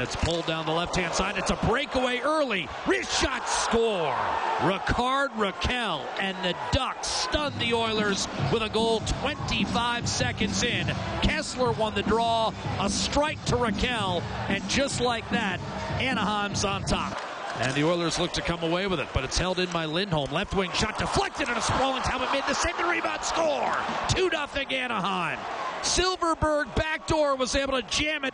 And it's pulled down the left hand side. It's a breakaway early. Wrist shot score. Rickard Rakell and the Ducks stun the Oilers with a goal 25 seconds in. Kesler won the draw. A strike to Rakell, And just like that, Anaheim's on top. And the Oilers look to come away with it, but it's held in by Lindholm. Left wing shot deflected, and a sprawling Talbot made the save rebound score. 2 0 Anaheim. Silfverberg backdoor was able to jam it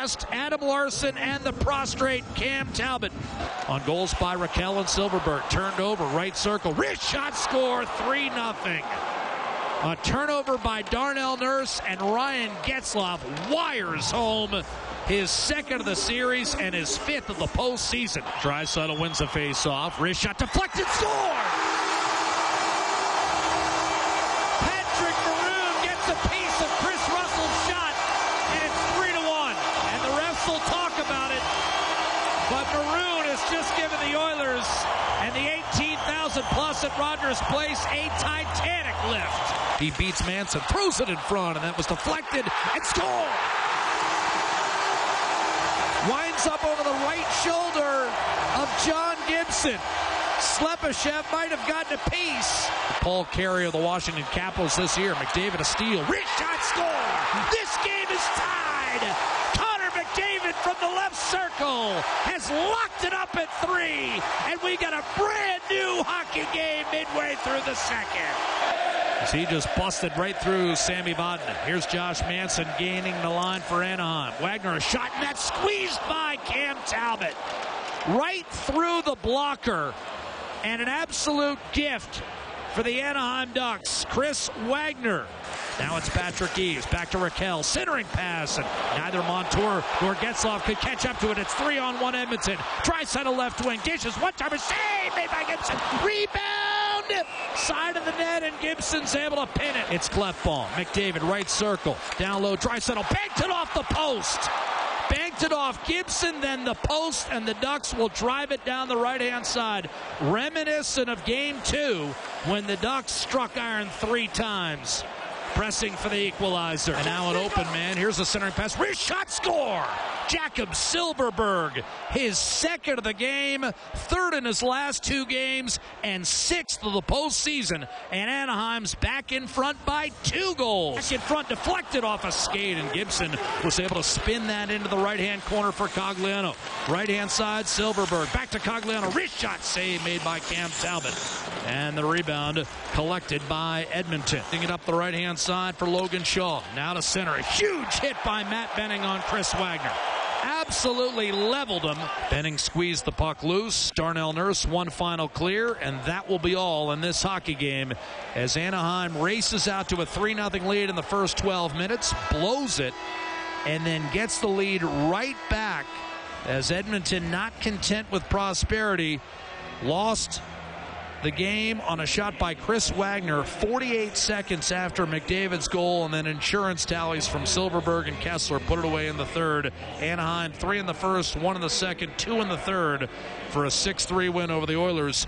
past Adam Larsson and the prostrate Cam Talbot. On goals by Rakell and Silfverberg. Turned over, right circle. Wrist shot score, 3 0. A turnover by Darnell Nurse and Ryan Getzlaf wires home his second of the series and his fifth of the postseason. Draisaitl wins the face-off. Wrist shot deflected, score! Patrick Maroon gets a piece of Kris Russell's shot, and it's three to one. And the refs will talk about it, but Maroon has just given the Oilers and the 18,000 plus at Rogers Place a Titanic lift. He beats Manson, throws it in front, and that was deflected and scored. Winds up over the right shoulder of John Gibson. Slepyshev might have gotten a piece. Paul Carey of the Washington Capitals this year. McDavid a steal. Rich shot score. This game is tied. Connor McDavid from the has locked it up at three. And we got a brand new hockey game midway through the second. As he just busted right through Sami Vatanen. Here's Josh Manson gaining the line for Anaheim. Wagner a shot and that's squeezed by Cam Talbot. Right through the blocker. And an absolute gift for the Anaheim Ducks. Chris Wagner. Now it's Patrick Eaves. Back to Rakell. Centering pass. And neither Montour nor Getzlaf could catch up to it. It's three on one Edmonton. Try Draisaitl left wing. Dishes. One time save made by Gibson. Rebound. Side of the net. And Gibson's able to pin it. It's cleft ball. McDavid right circle. Down low. Draisaitl banked it off the post. Banked it off Gibson, then the post, and the Ducks will drive it down the right hand side. Reminiscent of game two when the Ducks struck iron three times pressing for the equalizer. And now an open man. Here's a centering pass. Wrist shot score. Jacob Silfverberg, his second of the game, third in his last two games, and sixth of the postseason. And Anaheim's back in front by two goals. Back in front, deflected off a skate, and Gibson was able to spin that into the right hand corner for Cogliano. Right hand side, Silfverberg. Back to Cogliano. Wrist shot save made by Cam Talbot. And the rebound collected by Edmonton. Getting it up the right hand side for Logan Shaw. Now to center. A huge hit by Matt Benning on Chris Wagner. Absolutely leveled him. Benning squeezed the puck loose. Darnell Nurse one final clear, and that will be all in this hockey game as Anaheim races out to a 3 0 lead in the first 12 minutes, blows it, and then gets the lead right back as Edmonton, not content with prosperity, lost the game on a shot by Chris Wagner 48 seconds after McDavid's goal, and then insurance tallies from Silfverberg and Kesler put it away in the third. Anaheim, three in the first, one in the second, two in the third for a 6 3 win over the Oilers.